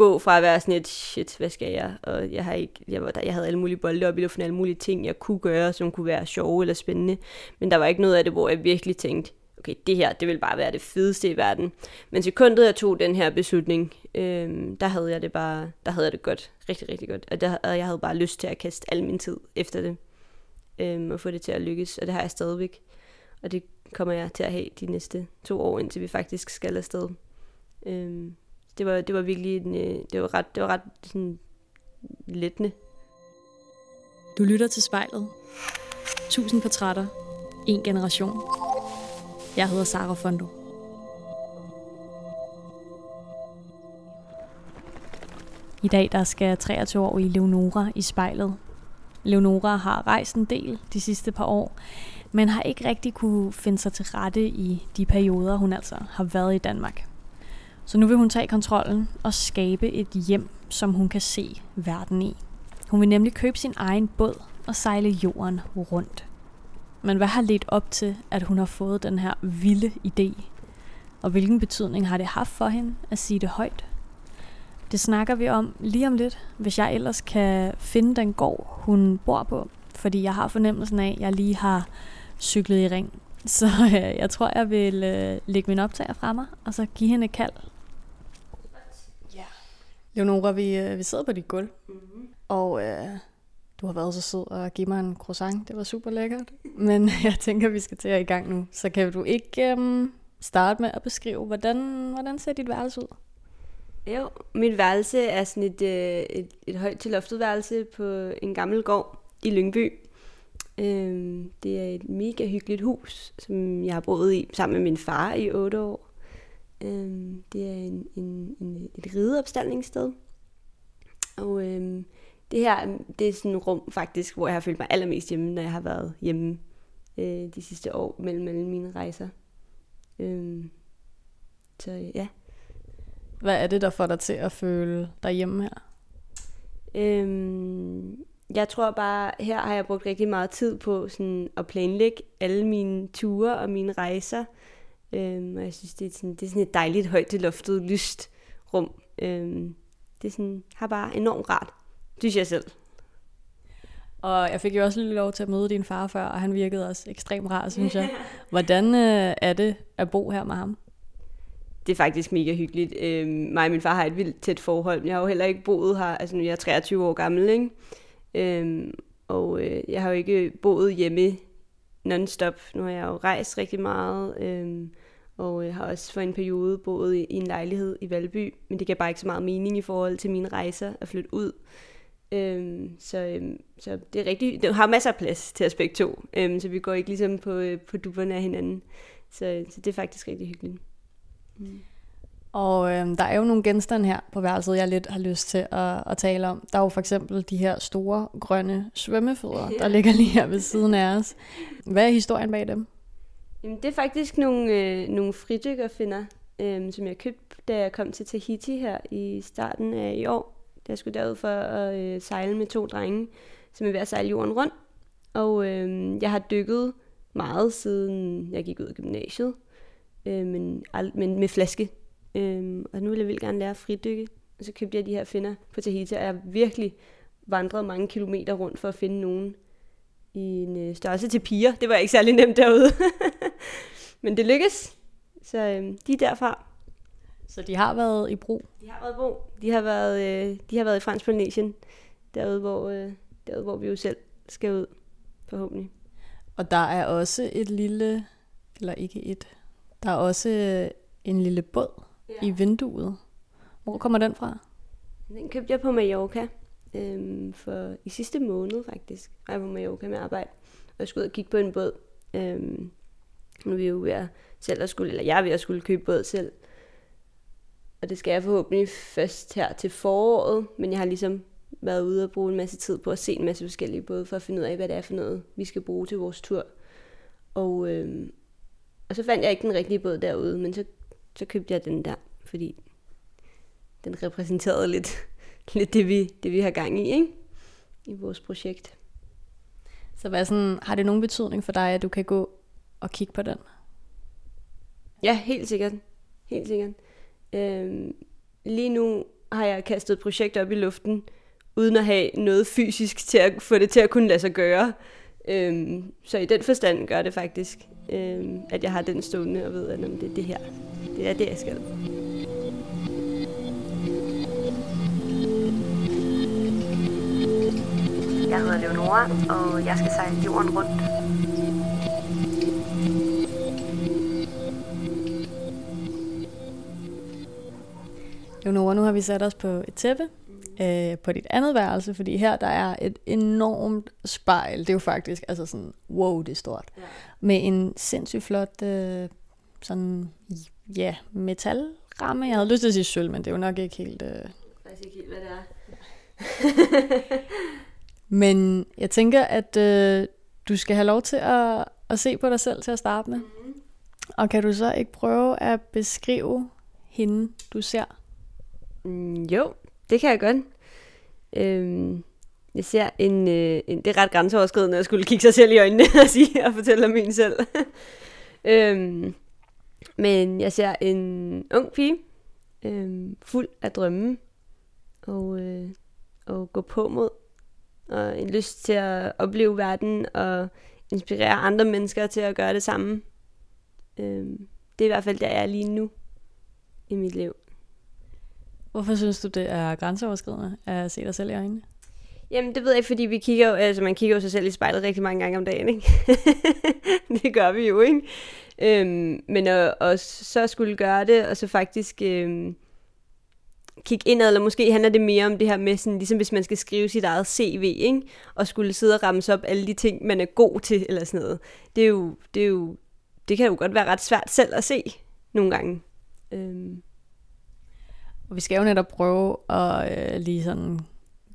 gå fra at være sådan et, shit, hvad skal jeg? Og jeg, har ikke, jeg, var der, jeg havde alle mulige bolde op i luften, alle mulige ting, jeg kunne gøre, som kunne være sjove eller spændende. Men der var ikke noget af det, hvor jeg virkelig tænkte, okay, det her, det vil bare være det fedeste i verden. Men sekundet, jeg tog den her beslutning, øh, der havde jeg det bare, der havde jeg det godt, rigtig, rigtig godt. Og, der, og jeg havde bare lyst til at kaste al min tid efter det, øh, og få det til at lykkes, og det har jeg stadigvæk. Og det kommer jeg til at have de næste to år, indtil vi faktisk skal afsted. Øh, det var, det var virkelig en, øh, det var ret, det var ret sådan, lettende. Du lytter til spejlet. Tusind portrætter. En generation. Jeg hedder Sara Fondo. I dag der skal 23 år i Leonora i spejlet. Leonora har rejst en del de sidste par år, men har ikke rigtig kunne finde sig til rette i de perioder, hun altså har været i Danmark. Så nu vil hun tage kontrollen og skabe et hjem, som hun kan se verden i. Hun vil nemlig købe sin egen båd og sejle jorden rundt. Men hvad har ledt op til, at hun har fået den her vilde idé? Og hvilken betydning har det haft for hende at sige det højt? Det snakker vi om lige om lidt, hvis jeg ellers kan finde den gård, hun bor på. Fordi jeg har fornemmelsen af, at jeg lige har cyklet i ring. Så øh, jeg tror, jeg vil øh, lægge min optager fra mig, og så give hende et kald. Leonora, vi, øh, vi sidder på dit gulv, mm-hmm. og øh, du har været så sød at give mig en croissant. Det var super lækkert. Men jeg tænker, vi skal til at i gang nu. Så kan du ikke øh, starte med at beskrive, hvordan, hvordan ser dit værelse ud? Jo, mit værelse er sådan et, øh, et, et højt til loftet værelse på en gammel gård i Lyngby. Øhm, det er et mega hyggeligt hus, som jeg har boet i sammen med min far i otte år. Øhm, det er en, en, en, et rideopstaldningssted. Og øhm, det her, det er sådan et rum faktisk, hvor jeg har følt mig allermest hjemme, når jeg har været hjemme øh, de sidste år mellem alle mine rejser. Øhm, så ja. Hvad er det, der får dig til at føle dig hjemme her? Øhm, jeg tror bare, her har jeg brugt rigtig meget tid på sådan at planlægge alle mine ture og mine rejser. Øhm, og jeg synes, det er, sådan, det er sådan et dejligt højt til loftet, lyst rum. Øhm, det er sådan, har bare enormt rart, synes jeg selv. Og jeg fik jo også lige lov til at møde din far før, og han virkede også ekstremt rar, synes jeg. Hvordan øh, er det at bo her med ham? det er faktisk mega hyggeligt. Øh, mig og min far har et vildt tæt forhold. Jeg har jo heller ikke boet her, altså nu er jeg 23 år gammel, ikke? Øh, og øh, jeg har jo ikke boet hjemme non-stop. Nu har jeg jo rejst rigtig meget, øhm, øh, og jeg har også for en periode boet i, i en lejlighed i Valby, men det gav bare ikke så meget mening i forhold til mine rejser at flytte ud. Øhm, så, øhm, så det er rigtig, det har masser af plads til os begge to, øhm, så vi går ikke ligesom på, øh, på duberne af hinanden. Så, så det er faktisk rigtig hyggeligt. Mm. Og øh, der er jo nogle genstande her på værelset, jeg lidt har lyst til at, at tale om. Der er jo for eksempel de her store grønne svømmefødder, der ligger lige her ved siden af os. Hvad er historien bag dem? Jamen, det er faktisk nogle, øh, nogle fridykkerfinder, øh, som jeg købte, da jeg kom til Tahiti her i starten af i år. Da jeg skulle derud for at øh, sejle med to drenge, som er ved at sejle jorden rundt. Og øh, jeg har dykket meget, siden jeg gik ud af gymnasiet øh, men, men med flaske. Øh, og nu vil jeg vildt gerne lære at fridykke. Og så købte jeg de her finder på Tahiti, og jeg har virkelig vandret mange kilometer rundt for at finde nogen i en øh, størrelse til piger. Det var ikke særlig nemt derude. men det lykkedes. Så øh, de er derfra. Så de har været i brug? De har været i brug. De har været, øh, de har været i Fransk Polynesien, derude hvor, øh, derude hvor vi jo selv skal ud, forhåbentlig. Og der er også et lille, eller ikke et, der er også en lille båd ja. i vinduet. Hvor kommer den fra? Den købte jeg på Mallorca øhm, for i sidste måned faktisk. Jeg var på Mallorca med arbejde, og jeg skulle ud og kigge på en båd. Øhm, nu er vi jo ved at selv at skulle, eller jeg er ved at skulle købe båd selv. Og det skal jeg forhåbentlig først her til foråret, men jeg har ligesom været ude og bruge en masse tid på at se en masse forskellige både for at finde ud af, hvad det er for noget, vi skal bruge til vores tur. Og, øhm, og så fandt jeg ikke den rigtige båd derude, men så, så købte jeg den der, fordi den repræsenterede lidt, lidt det, vi, det, vi har gang i, ikke? i vores projekt. Så hvad sådan, har det nogen betydning for dig, at du kan gå og kigge på den? Ja, helt sikkert. Helt sikkert. Øhm, lige nu har jeg kastet et projekt op i luften, uden at have noget fysisk til at få det til at kunne lade sig gøre. Øhm, så i den forstand gør det faktisk, øhm, at jeg har den stående og ved, at det er det her. Det er det, jeg skal. Jeg hedder Leonora, og jeg skal sejle jorden rundt. Leonora, nu har vi sat os på et tæppe øh, på dit andet værelse, fordi her der er et enormt spejl. Det er jo faktisk altså sådan, wow, det er stort. Ja. Med en sindssygt flot øh, sådan, ja, metalramme. Jeg havde lyst til at sige sølv, men det er jo nok ikke helt... Øh... Jeg ikke helt, hvad det er. men jeg tænker, at øh, du skal have lov til at, at se på dig selv til at starte med. Mm-hmm. Og kan du så ikke prøve at beskrive hende, du ser? Mm, jo, det kan jeg godt. Øhm, jeg ser en, øh, en... Det er ret grænseoverskridende at skulle kigge sig selv i øjnene og, sige, og fortælle om min selv. øhm, men jeg ser en ung pige, øhm, fuld af drømme, og, øh, og gå på mod, og en lyst til at opleve verden, og inspirere andre mennesker til at gøre det samme. Øhm, det er i hvert fald der, jeg er lige nu i mit liv. Hvorfor synes du, det er grænseoverskridende at se dig selv i øjnene? Jamen, det ved jeg fordi vi kigger jo, altså man kigger jo sig selv i spejlet rigtig mange gange om dagen, ikke? det gør vi jo, ikke? Øhm, men at, at så skulle gøre det, og så faktisk øhm, kigge indad, eller måske handler det mere om det her med, sådan, ligesom hvis man skal skrive sit eget CV, ikke? Og skulle sidde og ramse op alle de ting, man er god til, eller sådan noget. Det er jo, det er jo, det kan jo godt være ret svært selv at se nogle gange. Øhm. Og vi skal jo netop prøve at øh, lige sådan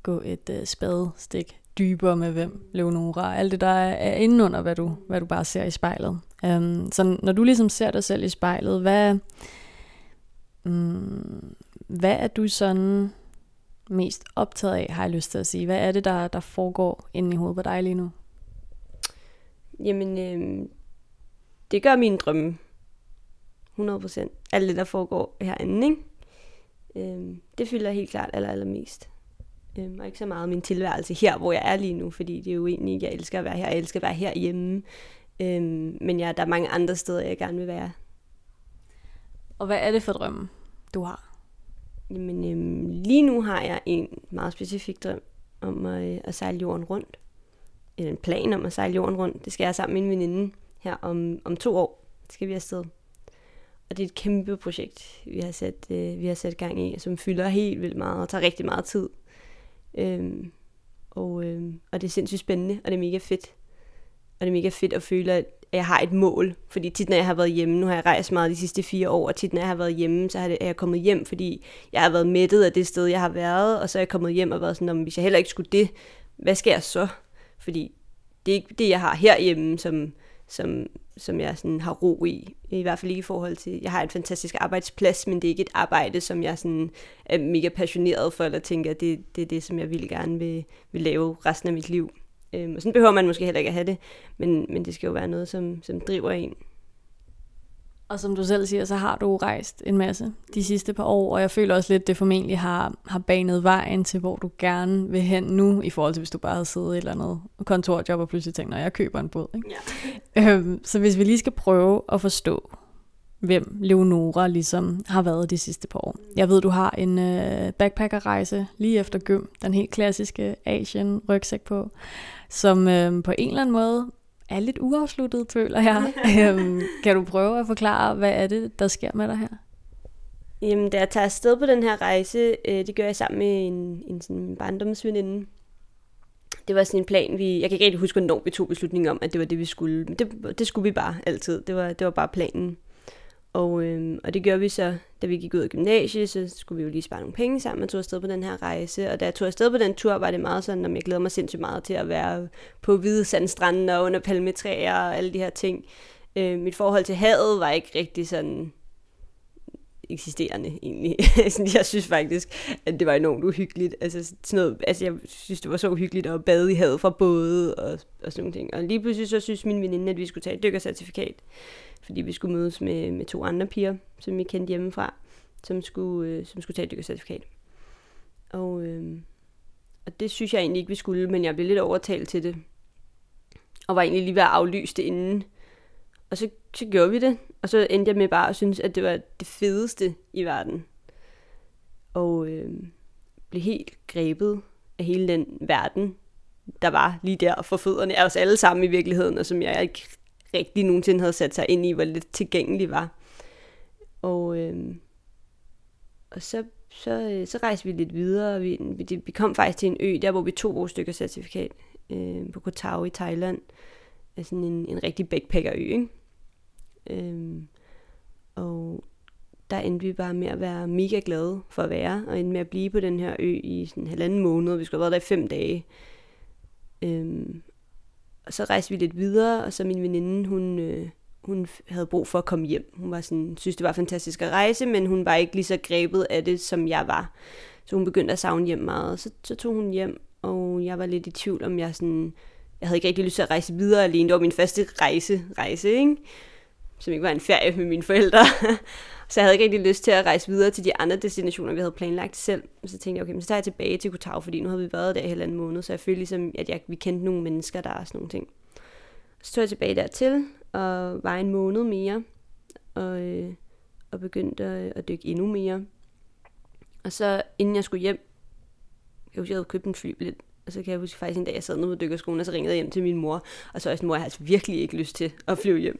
gå et øh, spadestik dybere med hvem Leonora, alt det der er, inde under, hvad du, hvad du bare ser i spejlet. Øhm, så når du ligesom ser dig selv i spejlet, hvad, um, hvad er du sådan mest optaget af, har jeg lyst til at sige? Hvad er det, der, der foregår inde i hovedet på dig lige nu? Jamen, øh, det gør min drømme. 100 procent. Alt det, der foregår herinde, ikke? Øhm, det fylder helt klart aller, allermest. Øhm, og ikke så meget min tilværelse her, hvor jeg er lige nu, fordi det er jo egentlig ikke, jeg elsker at være her, jeg elsker at være herhjemme. Øhm, men ja, der er mange andre steder, jeg gerne vil være. Og hvad er det for drømme, du har? Jamen, øhm, lige nu har jeg en meget specifik drøm om at, øh, at sejle jorden rundt. Eller en plan om at sejle jorden rundt. Det skal jeg sammen med min veninde her om, om to år. Skal vi afsted. Og det er et kæmpe projekt, vi har sat, øh, vi har sat gang i, som fylder helt vildt meget og tager rigtig meget tid. Øhm, og, øhm, og det er sindssygt spændende, og det er mega fedt. Og det er mega fedt at føle, at jeg har et mål. Fordi tit, når jeg har været hjemme, nu har jeg rejst meget de sidste fire år, og tit, når jeg har været hjemme, så har det, er jeg kommet hjem, fordi jeg har været mættet af det sted, jeg har været, og så er jeg kommet hjem og været sådan, hvis jeg heller ikke skulle det, hvad skal jeg så? Fordi det er ikke det, jeg har herhjemme, som, som, som jeg sådan har ro i. I hvert fald ikke i forhold til, jeg har en fantastisk arbejdsplads, men det er ikke et arbejde, som jeg sådan er mega passioneret for, eller tænker, det, det er det, som jeg vil gerne vil, vil lave resten af mit liv. Øhm, og sådan behøver man måske heller ikke at have det, men, men det skal jo være noget, som, som driver en. Og som du selv siger, så har du rejst en masse de sidste par år, og jeg føler også lidt, det formentlig har, har banet vejen til, hvor du gerne vil hen nu, i forhold til hvis du bare havde siddet et eller andet kontorjob og pludselig tænkt, når jeg køber en båd. Ikke? Ja. Øhm, så hvis vi lige skal prøve at forstå, hvem Leonora ligesom har været de sidste par år. Jeg ved, du har en øh, backpackerrejse lige efter gym, den helt klassiske Asian rygsæk på, som øh, på en eller anden måde er lidt uafsluttet, føler jeg. øhm, kan du prøve at forklare, hvad er det, der sker med dig her? Jamen, da jeg tager afsted på den her rejse, øh, det gør jeg sammen med en, en sådan barndomsveninde. Det var sådan en plan, vi... Jeg kan ikke rigtig huske, hvornår vi tog beslutningen om, at det var det, vi skulle. Men det, det skulle vi bare altid. Det var, det var bare planen. Og, øh, og det gjorde vi så, da vi gik ud af gymnasiet, så skulle vi jo lige spare nogle penge sammen og tog afsted på den her rejse. Og da jeg tog afsted på den tur, var det meget sådan, at jeg glæder mig sindssygt meget til at være på hvide sandstrande og under palmetræer og alle de her ting. Øh, mit forhold til havet var ikke rigtig sådan eksisterende egentlig. jeg synes faktisk, at det var enormt uhyggeligt. Altså, sådan noget, altså jeg synes, det var så uhyggeligt at bade i havet fra både og, og sådan nogle ting. Og lige pludselig så synes min veninde, at vi skulle tage et dykkercertifikat fordi vi skulle mødes med, med to andre piger, som vi kendte hjemmefra, som skulle, øh, som skulle tage et dykkercertifikat. Og, øh, og det synes jeg egentlig ikke, vi skulle, men jeg blev lidt overtalt til det. Og var egentlig lige ved at aflyse det inden. Og så, så gjorde vi det. Og så endte jeg med bare at synes, at det var det fedeste i verden. Og øh, blev helt grebet af hele den verden, der var lige der for fødderne af os alle sammen i virkeligheden, og som jeg ikke rigtig nogensinde havde sat sig ind i, hvor lidt tilgængelig var. Og, øh, og så, så, øh, så rejste vi lidt videre, og vi, vi, vi kom faktisk til en ø, der hvor vi tog vores stykker certifikat, øh, på Koh Tao i Thailand sådan en, en rigtig backpackerø, ikke? Øhm, og der endte vi bare med at være mega glade for at være, og endte med at blive på den her ø i sådan en halvanden måned. Vi skulle have været der i fem dage. Øhm, og så rejste vi lidt videre, og så min veninde, hun, øh, hun havde brug for at komme hjem. Hun var sådan, synes, det var fantastisk at rejse, men hun var ikke lige så grebet af det, som jeg var. Så hun begyndte at savne hjem meget. Så, så tog hun hjem, og jeg var lidt i tvivl, om jeg sådan... Jeg havde ikke rigtig lyst til at rejse videre alene. Det var min første rejse, rejse ikke? som ikke var en ferie med mine forældre. Så jeg havde ikke rigtig lyst til at rejse videre til de andre destinationer, vi havde planlagt selv. Så tænkte jeg, okay, men så tager jeg tilbage til Kotau, fordi nu har vi været der i halvanden måned, så jeg følte ligesom, at jeg, vi kendte nogle mennesker, der og sådan nogle ting. Så tog jeg tilbage dertil, og var en måned mere, og, øh, og begyndte at, at dykke endnu mere. Og så inden jeg skulle hjem, jeg husker, jeg havde købt en flybillet, og så kan jeg huske faktisk en dag, jeg sad nede på dykkerskolen, og så ringede jeg hjem til min mor, og så var jeg sådan, mor, jeg har altså virkelig ikke lyst til at flyve hjem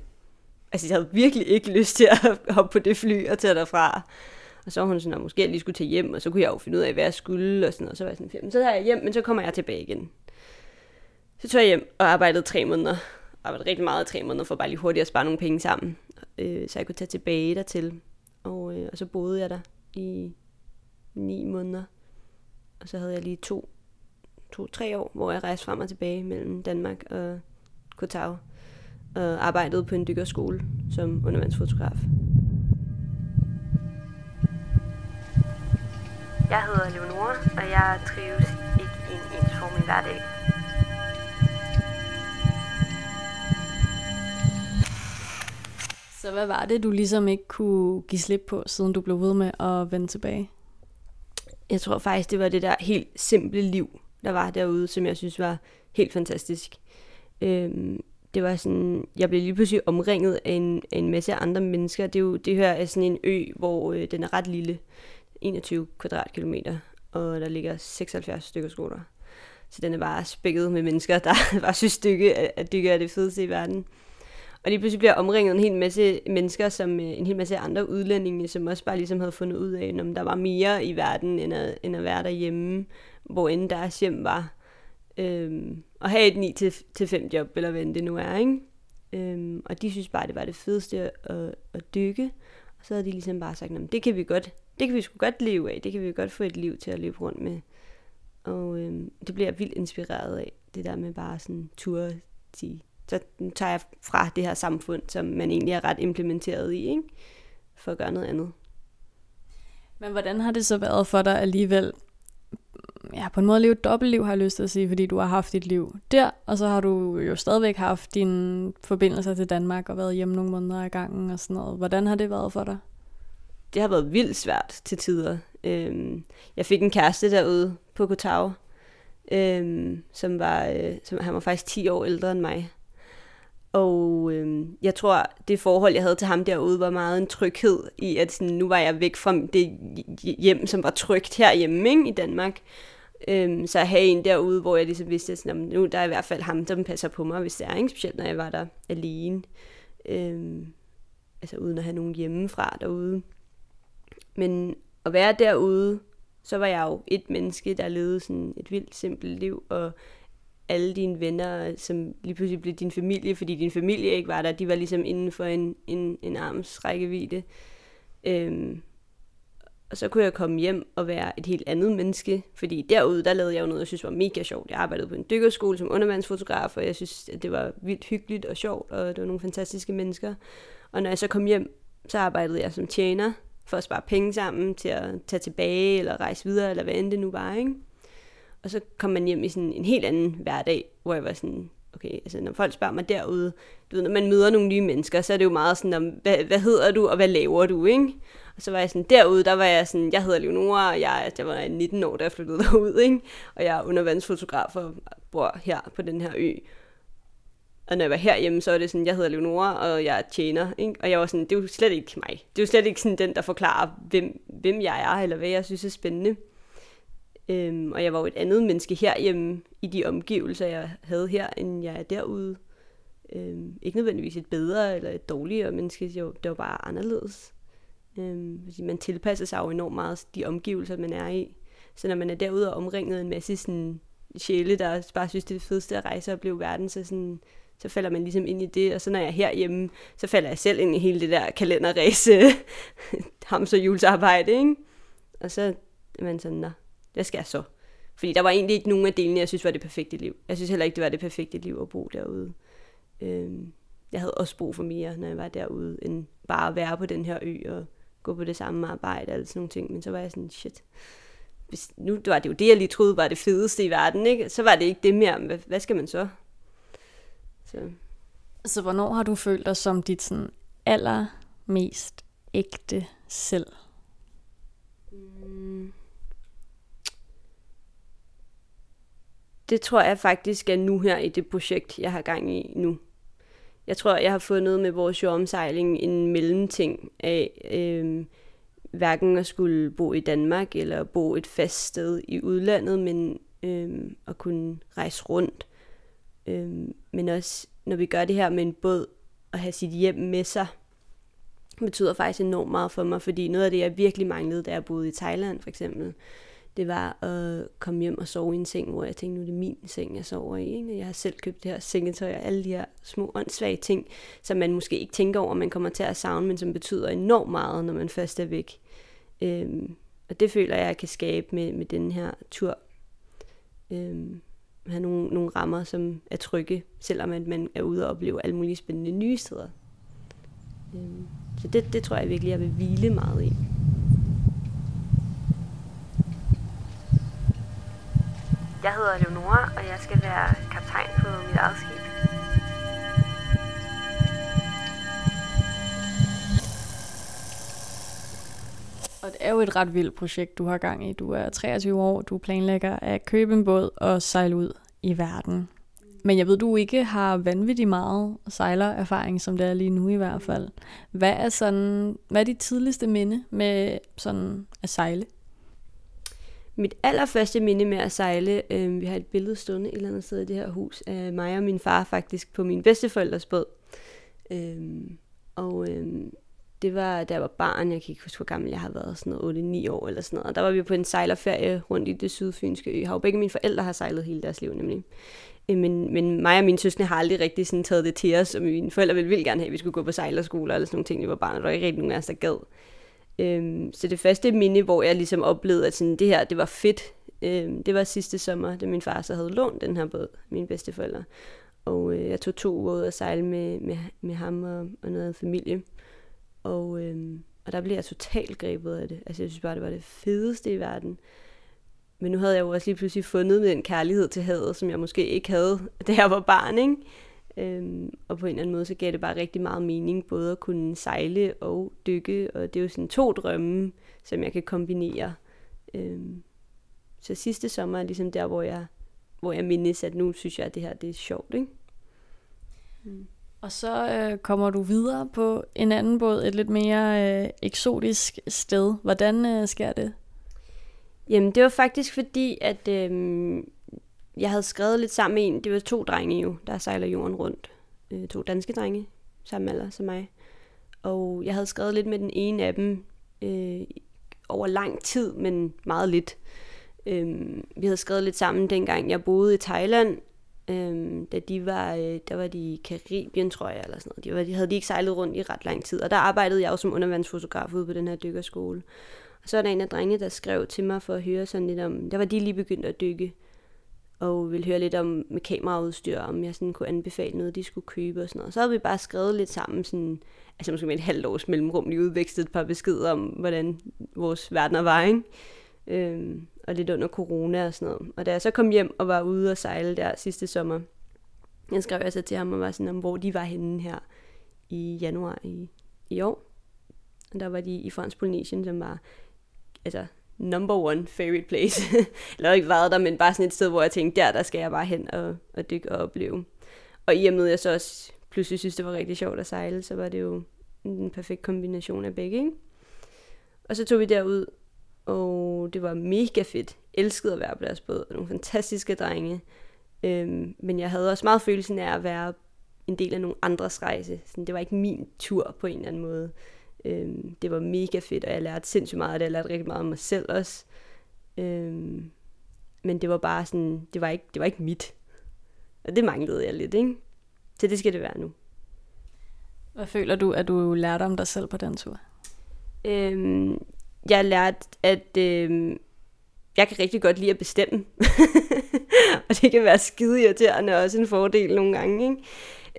altså jeg havde virkelig ikke lyst til at hoppe på det fly og tage derfra. Og så var hun sådan, at måske jeg lige skulle tage hjem, og så kunne jeg jo finde ud af, hvad jeg skulle, og sådan noget. Så var jeg sådan, så tager jeg hjem, men så kommer jeg tilbage igen. Så tog jeg hjem og arbejdede tre måneder. Arbejdede rigtig meget i tre måneder, for bare lige hurtigt at spare nogle penge sammen. Øh, så jeg kunne tage tilbage dertil. Og, øh, og så boede jeg der i ni måneder. Og så havde jeg lige to, to-tre år, hvor jeg rejste frem og tilbage mellem Danmark og Kotau og arbejdede på en dykkerskole som undervandsfotograf. Jeg hedder Leonora, og jeg trives ikke i en ensformig hverdag. Så hvad var det, du ligesom ikke kunne give slip på, siden du blev ved med at vende tilbage? Jeg tror faktisk, det var det der helt simple liv, der var derude, som jeg synes var helt fantastisk. Øhm, det var sådan, jeg blev lige pludselig omringet af en, af en masse andre mennesker. Det, er jo, det her er sådan en ø, hvor øh, den er ret lille, 21 kvadratkilometer, og der ligger 76 stykker skoler. Så den er bare spækket med mennesker, der bare synes, dykke, at dykke er det fedeste i verden. Og lige pludselig bliver jeg omringet en hel masse mennesker, som øh, en hel masse andre udlændinge, som også bare ligesom havde fundet ud af, om der var mere i verden, end at, end at være derhjemme, hvor end deres hjem var. Øhm, og have et 9-5 job, eller hvad det nu er, ikke? Øhm, og de synes bare, det var det fedeste at, at dykke. Og så havde de ligesom bare sagt, det kan vi godt, det kan vi sgu godt leve af, det kan vi godt få et liv til at løbe rundt med. Og øhm, det bliver jeg vildt inspireret af, det der med bare sådan ture til så tager jeg fra det her samfund, som man egentlig er ret implementeret i, ikke? for at gøre noget andet. Men hvordan har det så været for dig alligevel ja, på en måde leve et dobbeltliv, har jeg lyst til at sige, fordi du har haft dit liv der, og så har du jo stadigvæk haft dine forbindelser til Danmark og været hjemme nogle måneder i gangen og sådan noget. Hvordan har det været for dig? Det har været vildt svært til tider. Øhm, jeg fik en kæreste derude på Kotau, øhm, som var, øh, som, han var faktisk 10 år ældre end mig. Og øhm, jeg tror, det forhold, jeg havde til ham derude, var meget en tryghed i, at sådan, nu var jeg væk fra det hjem, som var trygt herhjemme ikke, i Danmark. Øhm, så at have en derude, hvor jeg ligesom vidste, at sådan, nu der er i hvert fald ham, der passer på mig, hvis det er, ikke? specielt når jeg var der alene. Øhm, altså uden at have nogen hjemmefra derude. Men at være derude, så var jeg jo et menneske, der levede sådan et vildt simpelt liv, og alle dine venner, som lige pludselig blev din familie, fordi din familie ikke var der, de var ligesom inden for en, en, en arms rækkevidde. Øhm, og så kunne jeg komme hjem og være et helt andet menneske, fordi derude, der lavede jeg jo noget, jeg synes var mega sjovt. Jeg arbejdede på en dykkerskole som undervandsfotograf, og jeg synes, at det var vildt hyggeligt og sjovt, og det var nogle fantastiske mennesker. Og når jeg så kom hjem, så arbejdede jeg som tjener, for at spare penge sammen til at tage tilbage, eller rejse videre, eller hvad end det nu var, ikke? Og så kom man hjem i sådan en helt anden hverdag, hvor jeg var sådan, okay, altså når folk spørger mig derude, du ved, når man møder nogle nye mennesker, så er det jo meget sådan, om, hvad, hvad hedder du, og hvad laver du, ikke? Og så var jeg sådan, derude, der var jeg sådan, jeg hedder Leonora, og jeg, jeg var 19 år, da jeg flyttede derud, ikke? Og jeg er undervandsfotograf og bor her på den her ø. Og når jeg var herhjemme, så er det sådan, jeg hedder Leonora, og jeg er tjener. Ikke? Og jeg var sådan, det er jo slet ikke mig. Det er jo slet ikke sådan den, der forklarer, hvem, hvem jeg er, eller hvad jeg synes er spændende. Øhm, og jeg var jo et andet menneske herhjemme i de omgivelser, jeg havde her, end jeg er derude. Øhm, ikke nødvendigvis et bedre eller et dårligere menneske, jo, det var bare anderledes. Øhm, man tilpasser sig jo enormt meget de omgivelser, man er i. Så når man er derude og omringet en masse sådan, sjæle, der bare synes, det er det fedeste at rejse og opleve verden, så, sådan, så falder man ligesom ind i det. Og så når jeg er herhjemme, så falder jeg selv ind i hele det der kalenderræse, hamsterhjulsarbejde, julesarbejde, ikke? Og så er man sådan, nå, det skal jeg så. Fordi der var egentlig ikke nogen af delene, jeg synes var det perfekte liv. Jeg synes heller ikke, det var det perfekte liv at bo derude. Øhm, jeg havde også brug for mere, når jeg var derude, end bare at være på den her ø og gå på det samme arbejde og sådan nogle ting. Men så var jeg sådan, shit, hvis, nu var det jo det, jeg lige troede var det fedeste i verden, ikke? så var det ikke det mere. Hvad, hvad skal man så? Så. så hvornår har du følt dig som dit sådan allermest ægte selv? Mm. Det tror jeg faktisk er nu her i det projekt, jeg har gang i nu. Jeg tror, jeg har fundet med vores jordomsejling en mellemting af øh, hverken at skulle bo i Danmark eller bo et fast sted i udlandet, men øh, at kunne rejse rundt. Øh, men også, når vi gør det her med en båd, at have sit hjem med sig, betyder faktisk enormt meget for mig, fordi noget af det, jeg virkelig manglede, da jeg boede i Thailand for eksempel, det var at komme hjem og sove i en seng, hvor jeg tænkte, nu er det min seng, jeg sover i. Ikke? Jeg har selv købt det her sengetøj og alle de her små åndssvage ting, som man måske ikke tænker over, man kommer til at savne, men som betyder enormt meget, når man først er væk. Øhm, og det føler jeg, jeg kan skabe med, med den her tur. Øhm, have nogle, nogle rammer, som er trygge, selvom at man er ude og opleve alle mulige spændende nye steder. Øhm, så det, det tror jeg virkelig, jeg vil hvile meget i. Jeg hedder Leonora, og jeg skal være kaptajn på mit eget skib. Og det er jo et ret vildt projekt, du har gang i. Du er 23 år, du planlægger at købe en båd og sejle ud i verden. Men jeg ved, du ikke har vanvittigt meget sejlererfaring, som det er lige nu i hvert fald. Hvad er, sådan, hvad er dit tidligste minde med sådan at sejle? Mit allerførste minde med at sejle, øh, vi har et billede stående et eller andet sted i det her hus, af mig og min far faktisk på min bedsteforældres båd. Øh, og øh, det var, da jeg var barn, jeg kan ikke huske, hvor gammel jeg har været, sådan noget 8-9 år eller sådan noget. Der var vi på en sejlerferie rundt i det sydfynske ø. Har Begge mine forældre har sejlet hele deres liv nemlig. Øh, men, men mig og mine søskende har aldrig rigtig sådan taget det til os, og mine forældre ville vildt gerne have, at vi skulle gå på sejlerskole eller sådan nogle ting, vi var barn, og der var ikke rigtig nogen af os, der gad. Øhm, så det første minde, hvor jeg ligesom oplevede, at sådan, det her, det var fedt, øhm, det var sidste sommer, da min far så havde lånt den her båd, mine bedsteforældre. Og øh, jeg tog to uger ud og sejle med, med, med ham og, og noget familie. Og, øhm, og der blev jeg totalt grebet af det. Altså jeg synes bare, det var det fedeste i verden. Men nu havde jeg jo også lige pludselig fundet den kærlighed til havet, som jeg måske ikke havde, da jeg var barn, ikke? Øhm, og på en eller anden måde, så gav det bare rigtig meget mening, både at kunne sejle og dykke, og det er jo sådan to drømme, som jeg kan kombinere. Øhm, så sidste sommer er ligesom der, hvor jeg, hvor jeg mindes, at nu synes jeg, at det her det er sjovt, ikke? Mm. Og så øh, kommer du videre på en anden båd, et lidt mere øh, eksotisk sted. Hvordan øh, sker det? Jamen, det var faktisk fordi, at øh, jeg havde skrevet lidt sammen med en, det var to drenge jo, der sejler jorden rundt. Øh, to danske drenge, samme alder som mig. Og jeg havde skrevet lidt med den ene af dem øh, over lang tid, men meget lidt. Øh, vi havde skrevet lidt sammen dengang jeg boede i Thailand, øh, da de var, øh, der var de i Karibien, tror jeg, eller sådan noget. De, var, de havde de ikke sejlet rundt i ret lang tid, og der arbejdede jeg jo som undervandsfotograf ude på den her dykkerskole. Og så er der en af drengene, der skrev til mig for at høre sådan lidt om, der var de lige begyndt at dykke, og ville høre lidt om med kameraudstyr, om jeg sådan kunne anbefale noget, de skulle købe og sådan noget. Så havde vi bare skrevet lidt sammen, sådan, altså måske med et halvt års mellemrum, lige udvekslet et par beskeder om, hvordan vores verden var, ikke? Øhm, og lidt under corona og sådan noget. Og da jeg så kom hjem og var ude og sejle der sidste sommer, jeg skrev altså til ham og var sådan, om hvor de var henne her i januar i, i år. Og der var de i Fransk Polynesien, som var altså, number one favorite place. Eller ikke været der, men bare sådan et sted, hvor jeg tænkte, der, der skal jeg bare hen og, og dykke og opleve. Og i og med, at jeg så også pludselig synes, det var rigtig sjovt at sejle, så var det jo en perfekt kombination af begge. Ikke? Og så tog vi derud, og det var mega fedt. Elskede at være på deres båd. Nogle fantastiske drenge. Øhm, men jeg havde også meget følelsen af at være en del af nogle andres rejse. Sådan, det var ikke min tur på en eller anden måde. Øhm, det var mega fedt, og jeg lærte sindssygt meget det. Jeg lærte rigtig meget om mig selv også. Øhm, men det var bare sådan, det var, ikke, det var ikke mit. Og det manglede jeg lidt, ikke? Så det skal det være nu. Hvad føler du, at du lærte om dig selv på den tur? Øhm, jeg lærte, at øhm, jeg kan rigtig godt lide at bestemme. og det kan være skide irriterende og også en fordel nogle gange. Ikke?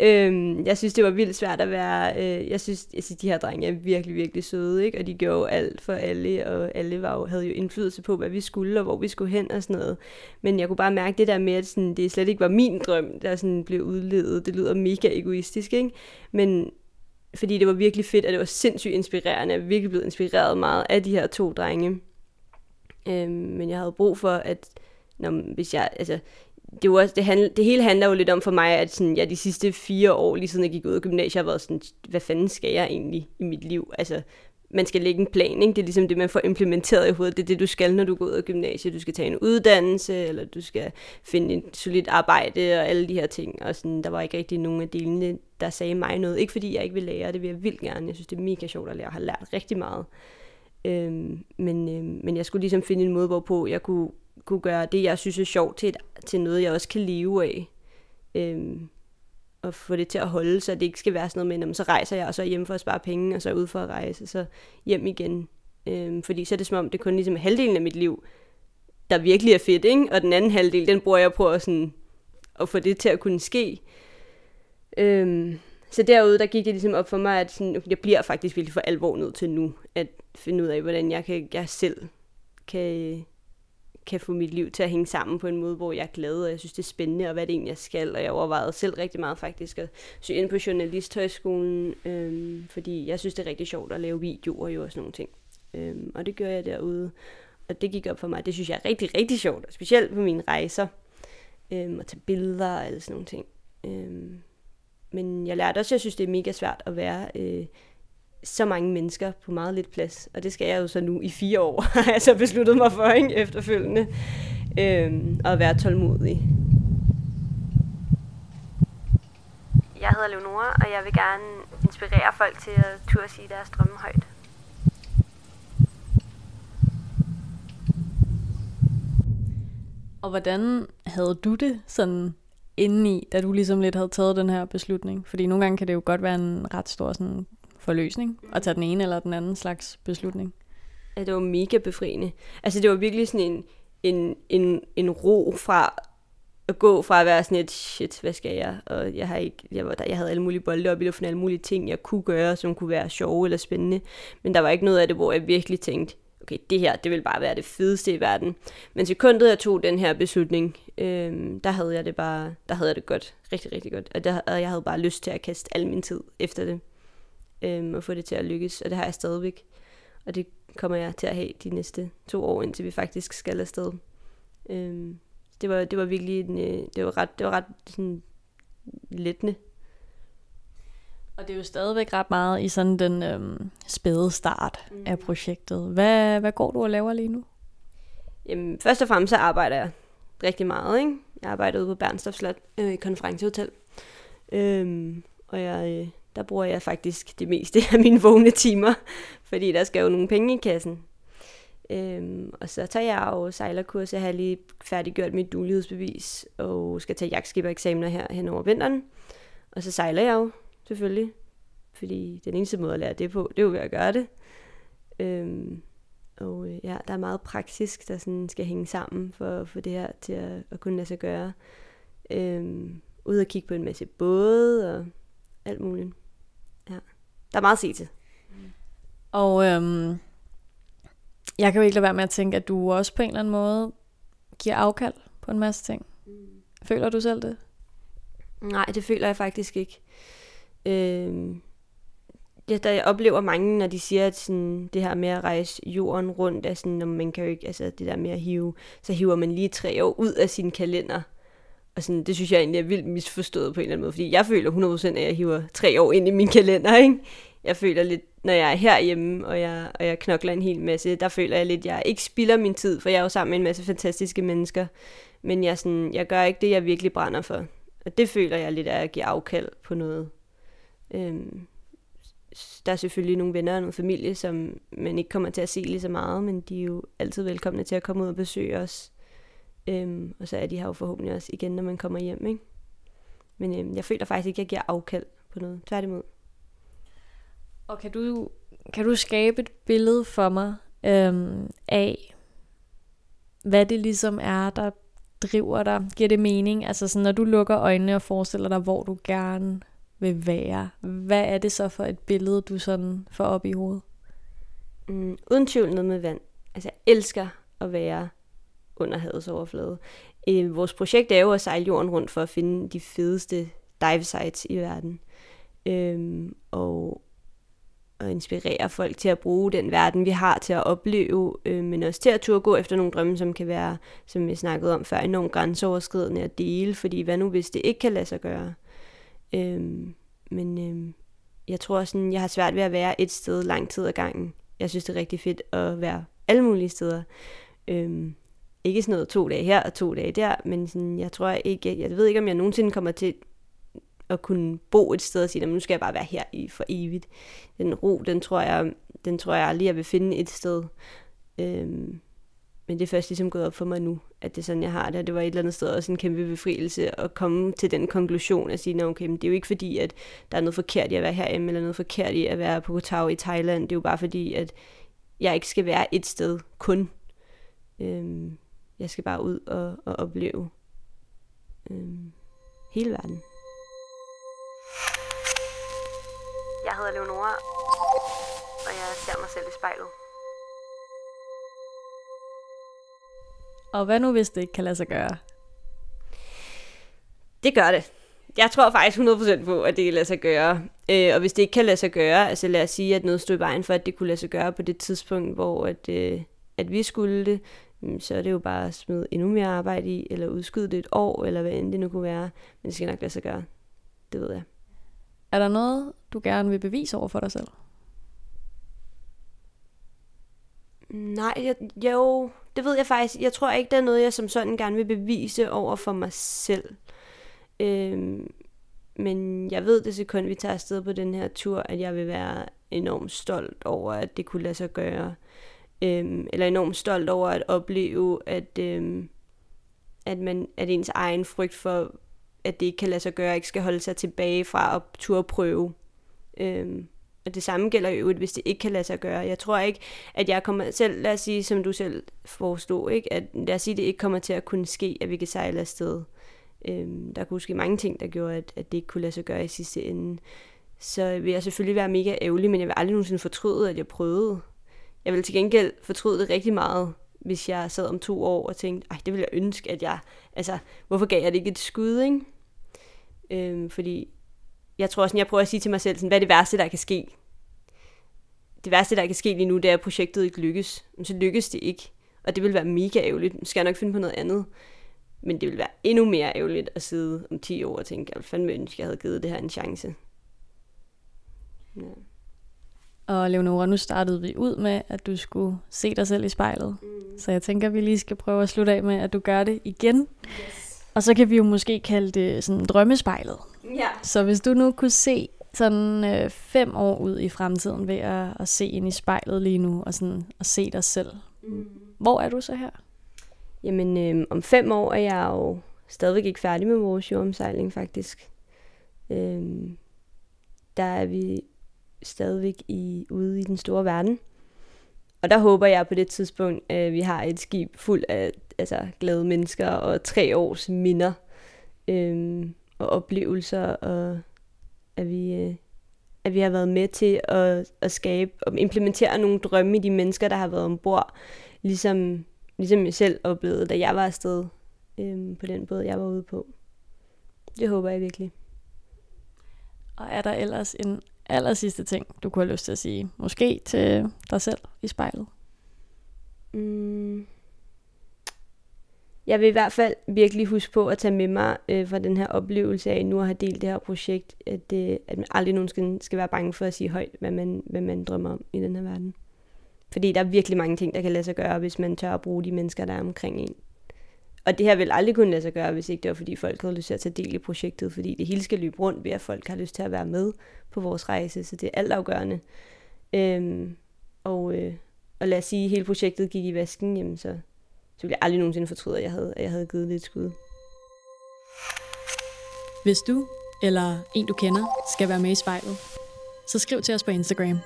Øhm, jeg synes, det var vildt svært at være... Øh, jeg synes, jeg synes, de her drenge er virkelig, virkelig søde, ikke? og de gjorde alt for alle, og alle var jo, havde jo indflydelse på, hvad vi skulle, og hvor vi skulle hen og sådan noget. Men jeg kunne bare mærke det der med, at sådan, det slet ikke var min drøm, der sådan blev udledet. Det lyder mega egoistisk, ikke? Men fordi det var virkelig fedt, og det var sindssygt inspirerende. Jeg er virkelig blevet inspireret meget af de her to drenge. Øhm, men jeg havde brug for, at når, hvis jeg, altså, det, var, det, handl, det hele handler jo lidt om for mig, at sådan, ja, de sidste fire år, lige siden jeg gik ud af gymnasiet, har været sådan, hvad fanden skal jeg egentlig i mit liv? Altså, man skal lægge en plan, ikke? Det er ligesom det, man får implementeret i hovedet. Det er det, du skal, når du går ud af gymnasiet. Du skal tage en uddannelse, eller du skal finde et solidt arbejde, og alle de her ting. Og sådan, der var ikke rigtig nogen af delene, der sagde mig noget. Ikke fordi jeg ikke vil lære, det vil jeg vildt gerne. Jeg synes, det er mega sjovt at lære. og har lært rigtig meget. Øhm, men, øhm, men jeg skulle ligesom finde en måde, hvorpå jeg kunne, kunne gøre det, jeg synes er sjovt, til, et, til noget, jeg også kan leve af. Øhm, og få det til at holde, så det ikke skal være sådan noget med, så rejser jeg, og så er hjem for at spare penge, og så er ud for at rejse, og så hjem igen. Øhm, fordi så er det som om, det kun ligesom halvdelen af mit liv, der virkelig er fedt, ikke? og den anden halvdel, den bruger jeg på at, sådan, at få det til at kunne ske. Øhm, så derude, der gik det ligesom op for mig, at sådan, jeg bliver faktisk virkelig for alvor nødt til nu, at finde ud af, hvordan jeg, kan, jeg selv kan, kan få mit liv til at hænge sammen på en måde, hvor jeg er glad, og jeg synes, det er spændende, og hvad det egentlig jeg skal, og jeg overvejede selv rigtig meget faktisk at søge ind på Journalisthøjskolen, øhm, fordi jeg synes, det er rigtig sjovt at lave videoer jo og sådan nogle ting. Øhm, og det gør jeg derude, og det gik op for mig. Det synes jeg er rigtig, rigtig sjovt, specielt på mine rejser, øhm, at tage billeder og alle sådan nogle ting. Øhm, men jeg lærte også, at jeg synes, det er mega svært at være øh, så mange mennesker på meget lidt plads. Og det skal jeg jo så nu i fire år, har jeg så besluttet mig for ikke, efterfølgende. Øhm, at være tålmodig. Jeg hedder Leonora, og jeg vil gerne inspirere folk til at turde sige deres drømme højt. Og hvordan havde du det sådan indeni, da du ligesom lidt havde taget den her beslutning? Fordi nogle gange kan det jo godt være en ret stor sådan, forløsning at tage den ene eller den anden slags beslutning. Ja, det var mega befriende. Altså det var virkelig sådan en, en, en, en ro fra at gå fra at være sådan et, shit, hvad skal jeg? Og jeg, har ikke, jeg, var der, jeg havde alle mulige bolde op i luften, alle mulige ting, jeg kunne gøre, som kunne være sjove eller spændende. Men der var ikke noget af det, hvor jeg virkelig tænkte, okay, det her, det vil bare være det fedeste i verden. Men sekundet, jeg tog den her beslutning, øhm, der havde jeg det bare, der havde jeg det godt, rigtig, rigtig godt. Og der, jeg havde bare lyst til at kaste al min tid efter det øhm, og få det til at lykkes, og det har jeg stadigvæk. Og det kommer jeg til at have de næste to år, indtil vi faktisk skal afsted. Øhm, det, var, det var virkelig en, øh, det var ret, det var ret sådan, lettende. Og det er jo stadigvæk ret meget i sådan den øhm, spæde start mm. af projektet. Hvad, hvad går du og laver lige nu? Jamen, først og fremmest så arbejder jeg rigtig meget. Ikke? Jeg arbejder ude på Bernstorff Slot øh, i konferencehotel. Øhm, og jeg, øh, der bruger jeg faktisk det meste af mine vågne timer, fordi der skal jo nogle penge i kassen. Øhm, og så tager jeg jo sejlerkurs. Jeg har lige færdiggjort mit dulighedsbevis og skal tage jagtskibereksamener her hen over vinteren. Og så sejler jeg jo selvfølgelig, fordi den eneste måde at lære det på, det er jo ved at gøre det. Øhm, og øh, ja, der er meget praktisk, der sådan skal hænge sammen for at få det her til at, at kunne lade sig gøre. Øhm, ud at kigge på en masse både og alt muligt. Ja. Der er meget at se til. Og øhm, jeg kan jo ikke lade være med at tænke, at du også på en eller anden måde giver afkald på en masse ting. Føler du selv det? Nej, det føler jeg faktisk ikke. Øhm, jeg, der, jeg oplever mange, når de siger, at sådan, det her med at rejse jorden rundt, er sådan, når man kan jo ikke, altså det der med at hive, så hiver man lige tre år ud af sin kalender. Og sådan, det synes jeg egentlig er vildt misforstået på en eller anden måde, fordi jeg føler 100% at jeg hiver tre år ind i min kalender, ikke? Jeg føler lidt, når jeg er herhjemme, og jeg, og jeg knokler en hel masse, der føler jeg lidt, at jeg ikke spilder min tid, for jeg er jo sammen med en masse fantastiske mennesker. Men jeg, sådan, jeg gør ikke det, jeg virkelig brænder for. Og det føler jeg lidt, at jeg giver afkald på noget. Øhm, der er selvfølgelig nogle venner og nogle familie, som man ikke kommer til at se lige så meget, men de er jo altid velkomne til at komme ud og besøge os. Øhm, og så er de her jo forhåbentlig også igen, når man kommer hjem. Ikke? Men øhm, jeg føler faktisk ikke, at jeg giver afkald på noget. Tværtimod. Og kan du, kan du skabe et billede for mig øhm, af, hvad det ligesom er, der driver dig? Giver det mening? Altså sådan, når du lukker øjnene og forestiller dig, hvor du gerne vil være, hvad er det så for et billede, du sådan får op i hovedet? Mm, uden tvivl noget med vand. Altså, jeg elsker at være under havets overflade. Øh, vores projekt er jo at sejle jorden rundt for at finde de fedeste dive sites i verden. Øh, og og inspirere folk til at bruge den verden, vi har til at opleve, øh, men også til at turde gå efter nogle drømme, som kan være, som vi snakkede om før, enormt grænseoverskridende at dele, fordi hvad nu hvis det ikke kan lade sig gøre? Øh, men øh, jeg tror sådan, jeg har svært ved at være et sted lang tid ad gangen. Jeg synes, det er rigtig fedt at være alle mulige steder. Øh, ikke sådan noget to dage her og to dage der, men sådan, jeg tror ikke, jeg ved ikke, om jeg nogensinde kommer til at kunne bo et sted og sige, nu skal jeg bare være her i for evigt. Den ro, den tror jeg, den tror jeg aldrig, jeg vil finde et sted. Øhm, men det er først ligesom gået op for mig nu, at det er sådan, jeg har det. Og det var et eller andet sted også en kæmpe befrielse at komme til den konklusion at sige, okay, men det er jo ikke fordi, at der er noget forkert i at være herhjemme, eller noget forkert i at være på Koh Tao i Thailand. Det er jo bare fordi, at jeg ikke skal være et sted kun. Øhm, jeg skal bare ud og, og opleve øhm, hele verden. Jeg hedder Leonora, og jeg ser mig selv i spejlet. Og hvad nu, hvis det ikke kan lade sig gøre? Det gør det. Jeg tror faktisk 100% på, at det kan lade sig gøre. Øh, og hvis det ikke kan lade sig gøre, altså lad os sige, at noget stod i vejen for, at det kunne lade sig gøre på det tidspunkt, hvor at, øh, at vi skulle det, så er det jo bare at smide endnu mere arbejde i, eller udskyde det et år, eller hvad end det nu kunne være. Men det skal nok lade sig gøre. Det ved jeg. Er der noget, du gerne vil bevise over for dig selv? Nej, jeg, jo, det ved jeg faktisk. Jeg tror ikke, der er noget, jeg som sådan gerne vil bevise over for mig selv. Øhm, men jeg ved det sekund, vi tager afsted på den her tur, at jeg vil være enormt stolt over, at det kunne lade sig gøre. Øhm, eller enormt stolt over at opleve, at, øhm, at, man, at ens egen frygt for, at det ikke kan lade sig gøre, ikke skal holde sig tilbage fra at turde prøve. Øhm, og det samme gælder jo, hvis det ikke kan lade sig gøre. Jeg tror ikke, at jeg kommer selv, lad os sige, som du selv forestod, ikke? at lad os sige, at det ikke kommer til at kunne ske, at vi kan sejle afsted. Øhm, der kunne ske mange ting, der gjorde, at, at det ikke kunne lade sig gøre i sidste ende. Så vil jeg selvfølgelig være mega ærgerlig, men jeg vil aldrig nogensinde fortryde, at jeg prøvede. Jeg vil til gengæld fortryde det rigtig meget, hvis jeg sad om to år og tænkte, ej, det ville jeg ønske, at jeg, altså, hvorfor gav jeg det ikke et skud, ikke? Øhm, fordi jeg tror sådan, jeg prøver at sige til mig selv, sådan, hvad er det værste, der kan ske? Det værste, der kan ske lige nu, det er, at projektet ikke lykkes. Men så lykkes det ikke. Og det vil være mega ærgerligt. Nu skal jeg nok finde på noget andet. Men det vil være endnu mere ærgerligt at sidde om 10 år og tænke, jeg vil fandme ønske, jeg havde givet det her en chance. Ja. Og Leonora, nu startede vi ud med, at du skulle se dig selv i spejlet. Mm. Så jeg tænker, at vi lige skal prøve at slutte af med, at du gør det igen. Yes. Og så kan vi jo måske kalde det sådan drømmespejlet. Ja. Så hvis du nu kunne se sådan øh, fem år ud i fremtiden ved at, at se ind i spejlet lige nu, og sådan at se dig selv, mm. hvor er du så her? Jamen, øh, om fem år er jeg jo stadigvæk ikke færdig med vores jordomsejling, faktisk. Øh, der er vi stadigvæk i, ude i den store verden. Og der håber jeg på det tidspunkt, at vi har et skib fuld af altså, glade mennesker og tre års minder øhm, og oplevelser, og at vi, øh, at vi har været med til at, at skabe og implementere nogle drømme i de mennesker, der har været ombord, ligesom, ligesom jeg selv oplevede, da jeg var afsted øhm, på den båd, jeg var ude på. Det håber jeg virkelig. Og er der ellers en aller sidste ting, du kunne have lyst til at sige? Måske til dig selv i spejlet? Mm. Jeg vil i hvert fald virkelig huske på at tage med mig øh, fra den her oplevelse af nu at have delt det her projekt, at, det, at man aldrig nogensinde skal være bange for at sige højt, hvad man, hvad man drømmer om i den her verden. Fordi der er virkelig mange ting, der kan lade sig gøre, hvis man tør at bruge de mennesker, der er omkring en. Og det her vil aldrig kunne lade sig gøre, hvis ikke det var, fordi folk havde lyst til at tage del i projektet, fordi det hele skal løbe rundt ved, at folk har lyst til at være med på vores rejse, så det er altafgørende. Øhm, og, øh, og lad os sige, at hele projektet gik i vasken, jamen så, så ville jeg aldrig nogensinde fortryde, at jeg havde, at jeg havde givet det et skud. Hvis du eller en du kender skal være med i spejlet, så skriv til os på Instagram.